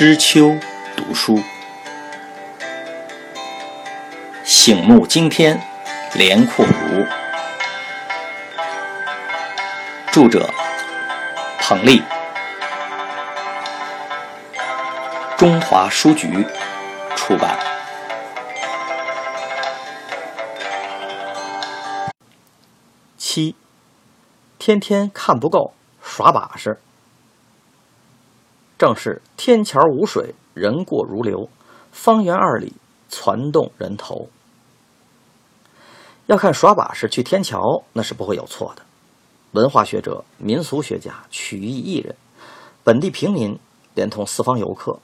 知秋读书，醒目惊天，连阔如。著者：彭丽，中华书局出版。七，天天看不够，耍把式。正是天桥无水，人过如流，方圆二里攒动人头。要看耍把式去天桥，那是不会有错的。文化学者、民俗学家、曲艺艺人、本地平民，连同四方游客，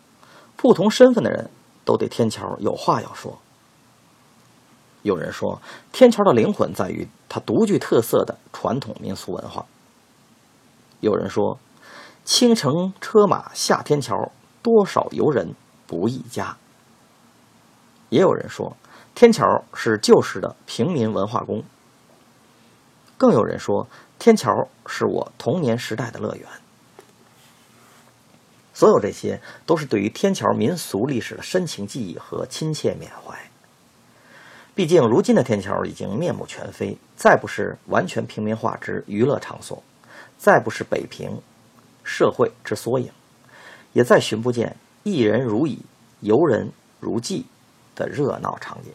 不同身份的人都对天桥有话要说。有人说，天桥的灵魂在于它独具特色的传统民俗文化。有人说。青城车马下天桥，多少游人不一家。也有人说，天桥是旧时的平民文化宫。更有人说，天桥是我童年时代的乐园。所有这些都是对于天桥民俗历史的深情记忆和亲切缅怀。毕竟，如今的天桥已经面目全非，再不是完全平民化之娱乐场所，再不是北平。社会之缩影，也再寻不见一人如蚁，游人如妓的热闹场景。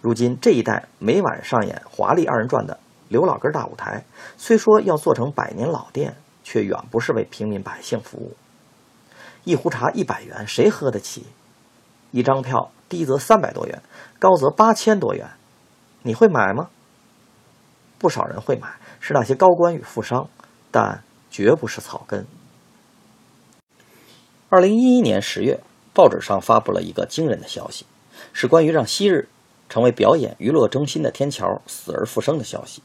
如今这一带每晚上演华丽二人转的刘老根大舞台，虽说要做成百年老店，却远不是为平民百姓服务。一壶茶一百元，谁喝得起？一张票低则三百多元，高则八千多元，你会买吗？不少人会买，是那些高官与富商，但。绝不是草根。二零一一年十月，报纸上发布了一个惊人的消息，是关于让昔日成为表演娱乐中心的天桥死而复生的消息。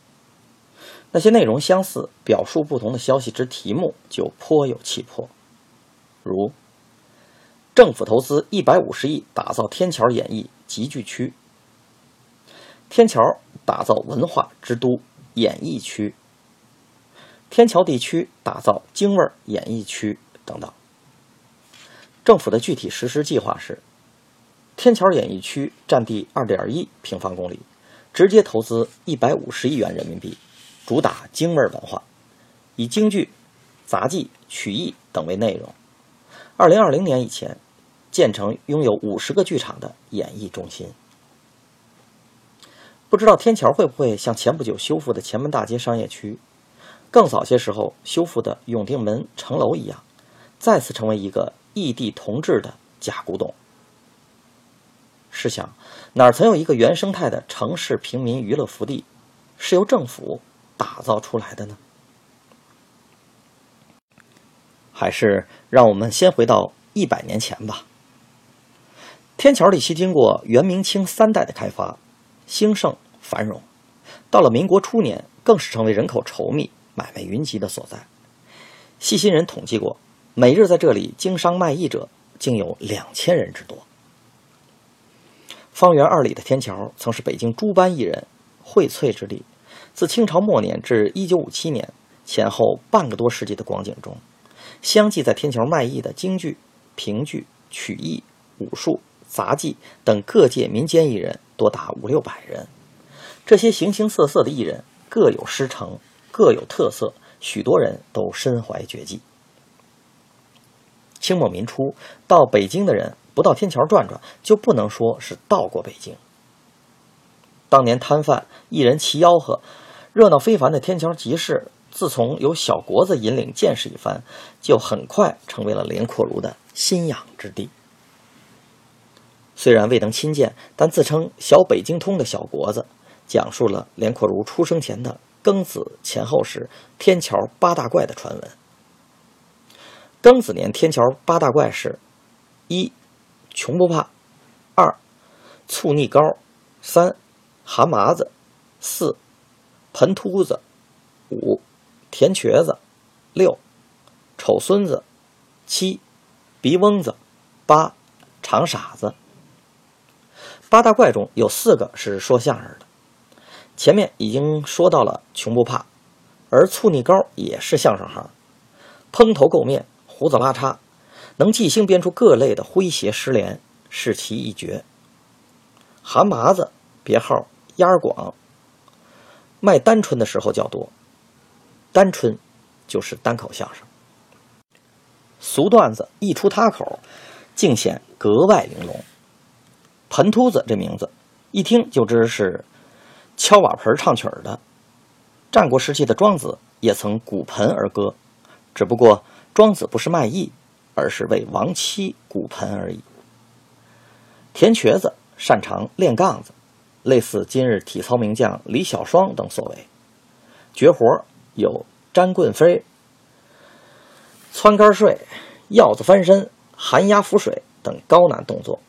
那些内容相似、表述不同的消息之题目就颇有气魄，如“政府投资一百五十亿打造天桥演艺集聚区”，“天桥打造文化之都演艺区”。天桥地区打造京味演艺区等等。政府的具体实施计划是：天桥演艺区占地二点一平方公里，直接投资一百五十亿元人民币，主打京味文化，以京剧、杂技、曲艺等为内容。二零二零年以前，建成拥有五十个剧场的演艺中心。不知道天桥会不会像前不久修复的前门大街商业区？更早些时候修复的永定门城楼一样，再次成为一个异地同治的假古董。试想，哪曾有一个原生态的城市平民娱乐福地，是由政府打造出来的呢？还是让我们先回到一百年前吧。天桥地区经过元、明、清三代的开发，兴盛繁荣，到了民国初年，更是成为人口稠密。买卖云集的所在，细心人统计过，每日在这里经商卖艺者竟有两千人之多。方圆二里的天桥曾是北京诸班艺人荟萃之地。自清朝末年至一九五七年前后半个多世纪的光景中，相继在天桥卖艺的京剧、评剧、曲艺、武术、杂技等各界民间艺人多达五六百人。这些形形色色的艺人各有师承。各有特色，许多人都身怀绝技。清末民初到北京的人，不到天桥转转，就不能说是到过北京。当年摊贩一人齐吆喝，热闹非凡的天桥集市，自从由小国子引领见识一番，就很快成为了连阔如的心痒之地。虽然未能亲见，但自称小北京通的小国子，讲述了连阔如出生前的。庚子前后是，天桥八大怪的传闻。庚子年天桥八大怪是：一、穷不怕；二、醋腻高；三、蛤麻子；四、盆秃子；五、田瘸子；六、丑孙子；七、鼻翁子；八、长傻子。八大怪中有四个是说相声的。前面已经说到了穷不怕，而醋腻高也是相声行，蓬头垢面，胡子拉碴，能即兴编出各类的诙谐诗联，是其一绝。韩麻子别号鸭儿广，卖单春的时候较多。单春就是单口相声，俗段子一出他口，竟显格外玲珑。盆秃子这名字一听就知是敲瓦盆唱曲儿的。战国时期的庄子也曾鼓盆而歌，只不过庄子不是卖艺，而是为亡妻鼓盆而已。田瘸子擅长练杠子，类似今日体操名将李小双等所为，绝活有粘棍飞、窜杆睡、鹞子翻身、寒鸦浮水等高难动作。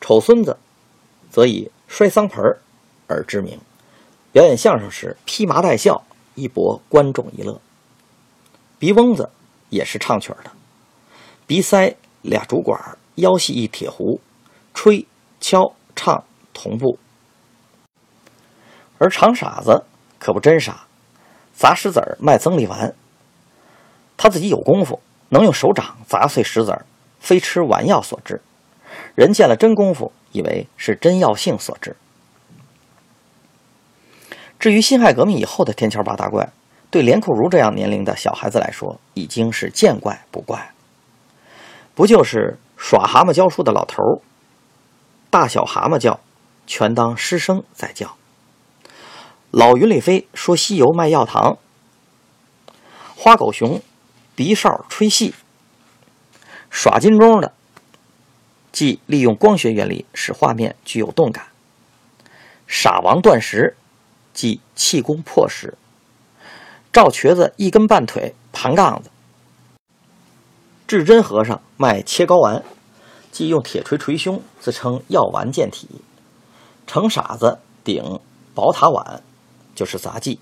丑孙子则以摔桑盆而知名。表演相声时披麻戴孝，一博观众一乐。鼻翁子也是唱曲儿的，鼻塞俩竹管，腰系一铁壶，吹、敲、唱同步。而长傻子可不真傻，砸石子儿卖增力丸。他自己有功夫，能用手掌砸碎石子儿，非吃丸药所致。人见了真功夫，以为是真药性所致。至于辛亥革命以后的天桥八大怪，对连阔如这样年龄的小孩子来说，已经是见怪不怪。不就是耍蛤蟆教书的老头儿，大小蛤蟆叫，全当师生在叫。老云里飞说西游卖药糖，花狗熊鼻哨吹戏，耍金钟的，即利用光学原理使画面具有动感。傻王断石。即气功破石，赵瘸子一根半腿盘杠子，智真和尚卖切糕丸，即用铁锤捶胸，自称药丸健体。成傻子顶宝塔碗，就是杂技。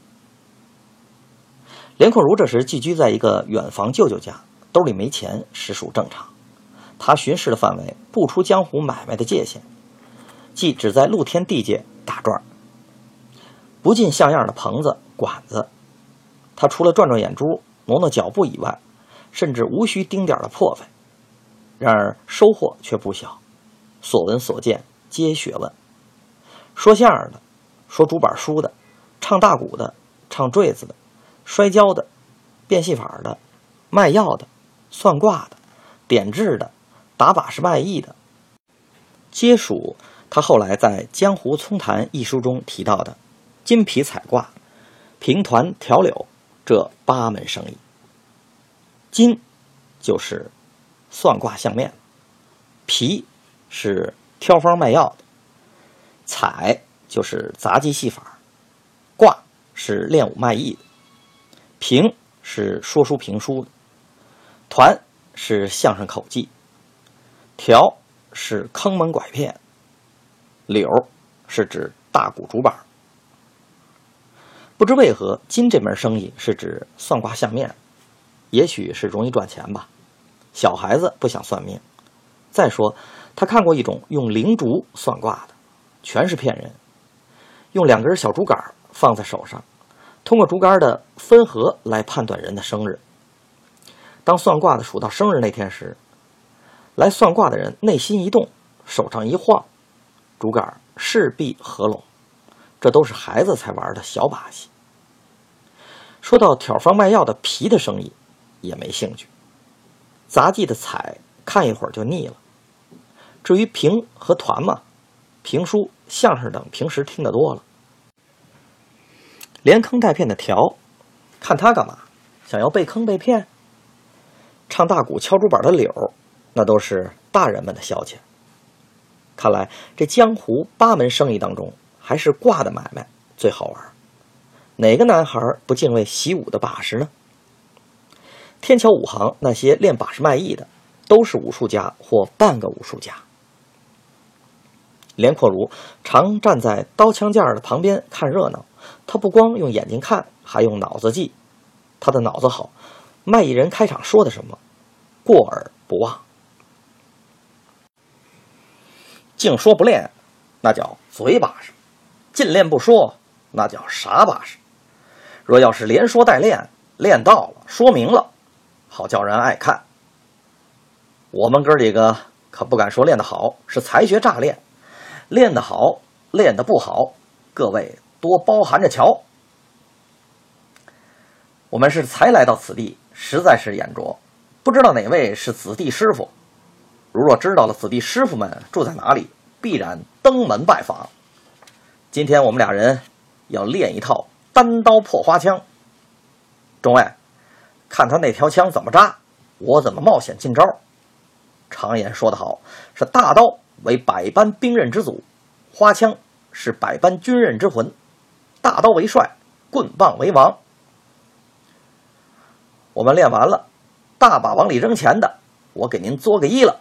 连阔如这时寄居在一个远房舅舅家，兜里没钱，实属正常。他巡视的范围不出江湖买卖的界限，即只在露天地界打转。不进像样的棚子馆子，他除了转转眼珠、挪挪脚步以外，甚至无需丁点的破费。然而收获却不小，所闻所见皆学问。说相声的，说竹板书的，唱大鼓的，唱坠子的，摔跤的，变戏法的，卖药的，算卦的，点痣的，打把是卖艺的，皆属他后来在《江湖丛谈》一书中提到的。金皮彩挂、平团调柳这八门生意。金就是算卦相面，皮是挑方卖药的，彩就是杂技戏法，卦是练武卖艺的，评是说书评书的，团是相声口技，条是坑蒙拐骗，柳是指大鼓竹板。不知为何，金这门生意是指算卦相面，也许是容易赚钱吧。小孩子不想算命。再说，他看过一种用灵竹算卦的，全是骗人。用两根小竹竿放在手上，通过竹竿的分合来判断人的生日。当算卦的数到生日那天时，来算卦的人内心一动，手上一晃，竹竿势必合拢。这都是孩子才玩的小把戏。说到挑方卖药的皮的生意，也没兴趣。杂技的彩看一会儿就腻了。至于评和团嘛，评书、相声等平时听得多了。连坑带骗的调，看他干嘛？想要被坑被骗？唱大鼓、敲竹板的柳，那都是大人们的消遣。看来这江湖八门生意当中。还是挂的买卖最好玩，哪个男孩不敬畏习武的把式呢？天桥武行那些练把式卖艺的，都是武术家或半个武术家。连阔如常站在刀枪架的旁边看热闹，他不光用眼睛看，还用脑子记。他的脑子好，卖艺人开场说的什么，过耳不忘。净说不练，那叫嘴把式。尽练不说，那叫啥把式？若要是连说带练，练到了，说明了，好叫人爱看。我们哥几个可不敢说练得好，是才学乍练，练得好，练得不好，各位多包涵着瞧。我们是才来到此地，实在是眼拙，不知道哪位是子弟师傅。如若知道了子弟师傅们住在哪里，必然登门拜访。今天我们俩人要练一套单刀破花枪。众位，看他那条枪怎么扎，我怎么冒险进招。常言说得好，是大刀为百般兵刃之祖，花枪是百般军刃之魂。大刀为帅，棍棒为王。我们练完了，大把往里扔钱的，我给您作个揖了。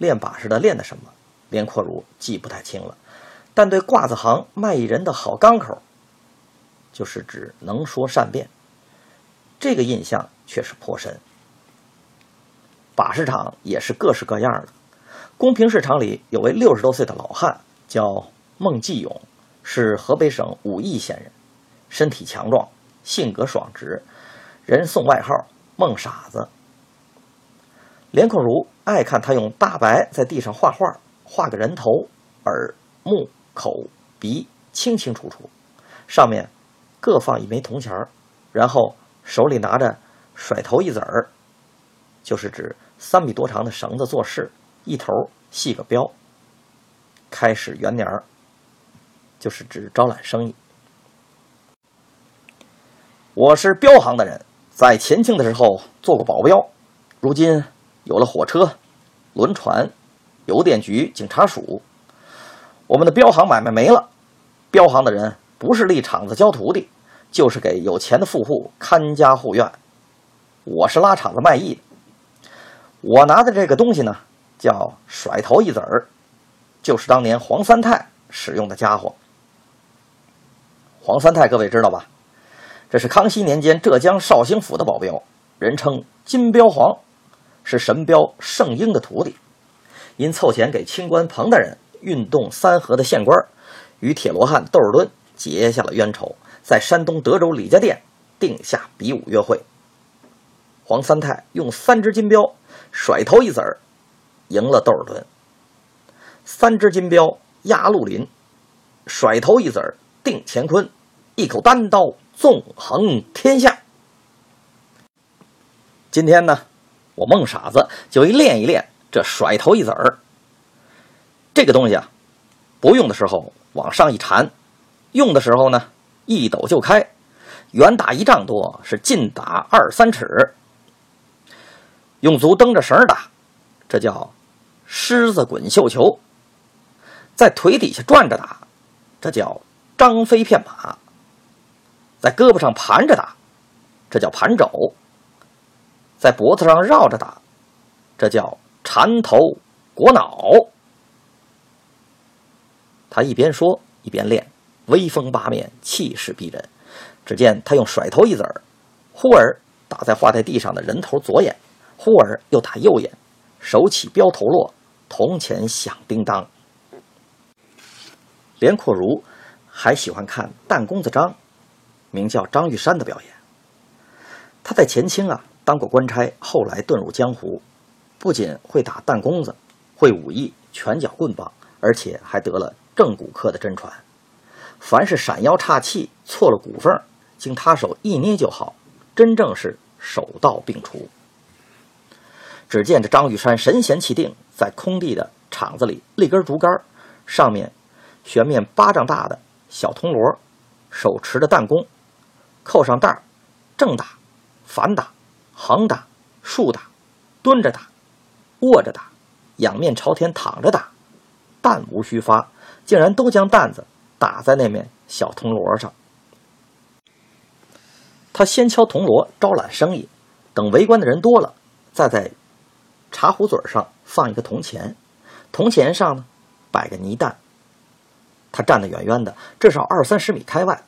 练把式的练的什么？连阔如记不太清了，但对褂子行卖艺人的好刚口，就是指能说善辩，这个印象却是颇深。把式场也是各式各样的，公平市场里有位六十多岁的老汉，叫孟继勇，是河北省武义县人，身体强壮。性格爽直，人送外号“孟傻子”。连阔如爱看他用大白在地上画画，画个人头、耳、目、口、鼻，清清楚楚，上面各放一枚铜钱儿，然后手里拿着甩头一子儿，就是指三米多长的绳子做事，一头系个标。开始元年儿，就是指招揽生意。我是镖行的人，在前清的时候做过保镖，如今有了火车、轮船、邮电局、警察署，我们的镖行买卖没了。镖行的人不是立厂子教徒弟，就是给有钱的富户看家护院。我是拉场子卖艺的，我拿的这个东西呢，叫甩头一子儿，就是当年黄三太使用的家伙。黄三太，各位知道吧？这是康熙年间浙江绍兴府的保镖，人称金镖皇，是神镖圣婴的徒弟。因凑钱给清官彭大人运动三河的县官，与铁罗汉窦尔敦结下了冤仇，在山东德州李家店定下比武约会。黄三太用三支金镖甩头一子儿，赢了窦尔敦；三支金镖压绿林，甩头一子儿定乾坤，一口单刀。纵横天下。今天呢，我孟傻子就一练一练这甩头一子儿。这个东西啊，不用的时候往上一缠，用的时候呢，一抖就开，远打一丈多，是近打二三尺。用足蹬着绳打，这叫狮子滚绣球；在腿底下转着打，这叫张飞骗马。在胳膊上盘着打，这叫盘肘；在脖子上绕着打，这叫缠头裹脑。他一边说一边练，威风八面，气势逼人。只见他用甩头一子儿，忽而打在画在地上的人头左眼，忽而又打右眼，手起镖头落，铜钱响叮当。连阔如还喜欢看弹弓子张。名叫张玉山的表演，他在前清啊当过官差，后来遁入江湖，不仅会打弹弓子，会武艺，拳脚棍棒，而且还得了正骨科的真传。凡是闪腰岔气、错了骨缝，经他手一捏就好，真正是手到病除。只见这张玉山神闲气定，在空地的场子里立根竹竿，上面悬面巴掌大的小铜锣，手持着弹弓。扣上带儿，正打、反打、横打、竖打、蹲着打、卧着打、仰面朝天躺着打，弹无虚发，竟然都将担子打在那面小铜锣上。他先敲铜锣招揽生意，等围观的人多了，再在茶壶嘴上放一个铜钱，铜钱上呢摆个泥弹。他站得远远的，至少二三十米开外。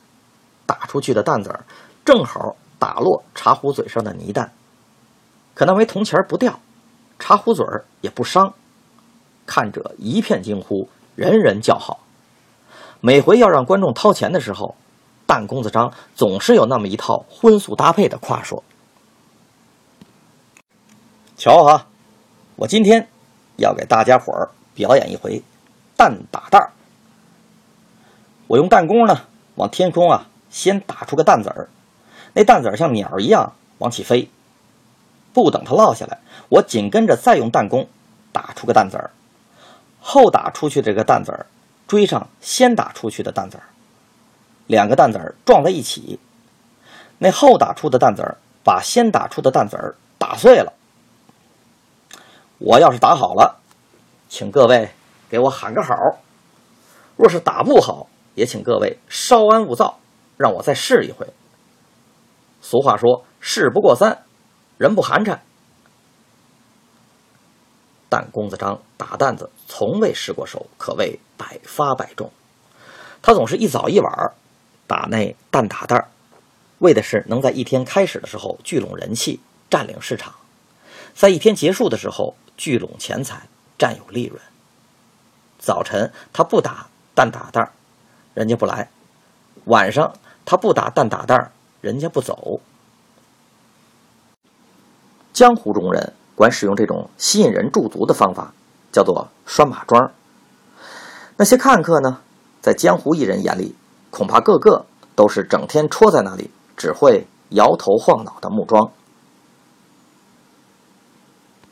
打出去的弹子，正好打落茶壶嘴上的泥弹，可那枚铜钱不掉，茶壶嘴也不伤，看者一片惊呼，人人叫好。每回要让观众掏钱的时候，弹公子张总是有那么一套荤素搭配的话说。瞧哈，我今天要给大家伙儿表演一回弹打蛋儿。我用弹弓呢，往天空啊，先打出个弹子儿，那弹子儿像鸟一样往起飞。不等它落下来，我紧跟着再用弹弓打出个弹子儿，后打出去这个弹子儿追上先打出去的弹子儿，两个弹子儿撞在一起，那后打出的弹子儿把先打出的弹子儿打碎了。我要是打好了，请各位给我喊个好；若是打不好，也请各位稍安勿躁，让我再试一回。俗话说：“事不过三，人不寒碜。”但公子张打弹子从未失过手，可谓百发百中。他总是一早一晚打那蛋打蛋为的是能在一天开始的时候聚拢人气，占领市场；在一天结束的时候。聚拢钱财，占有利润。早晨他不打蛋打蛋人家不来；晚上他不打蛋打蛋人家不走。江湖中人管使用这种吸引人驻足的方法，叫做拴马桩。那些看客呢，在江湖艺人眼里，恐怕个个都是整天戳在那里，只会摇头晃脑的木桩。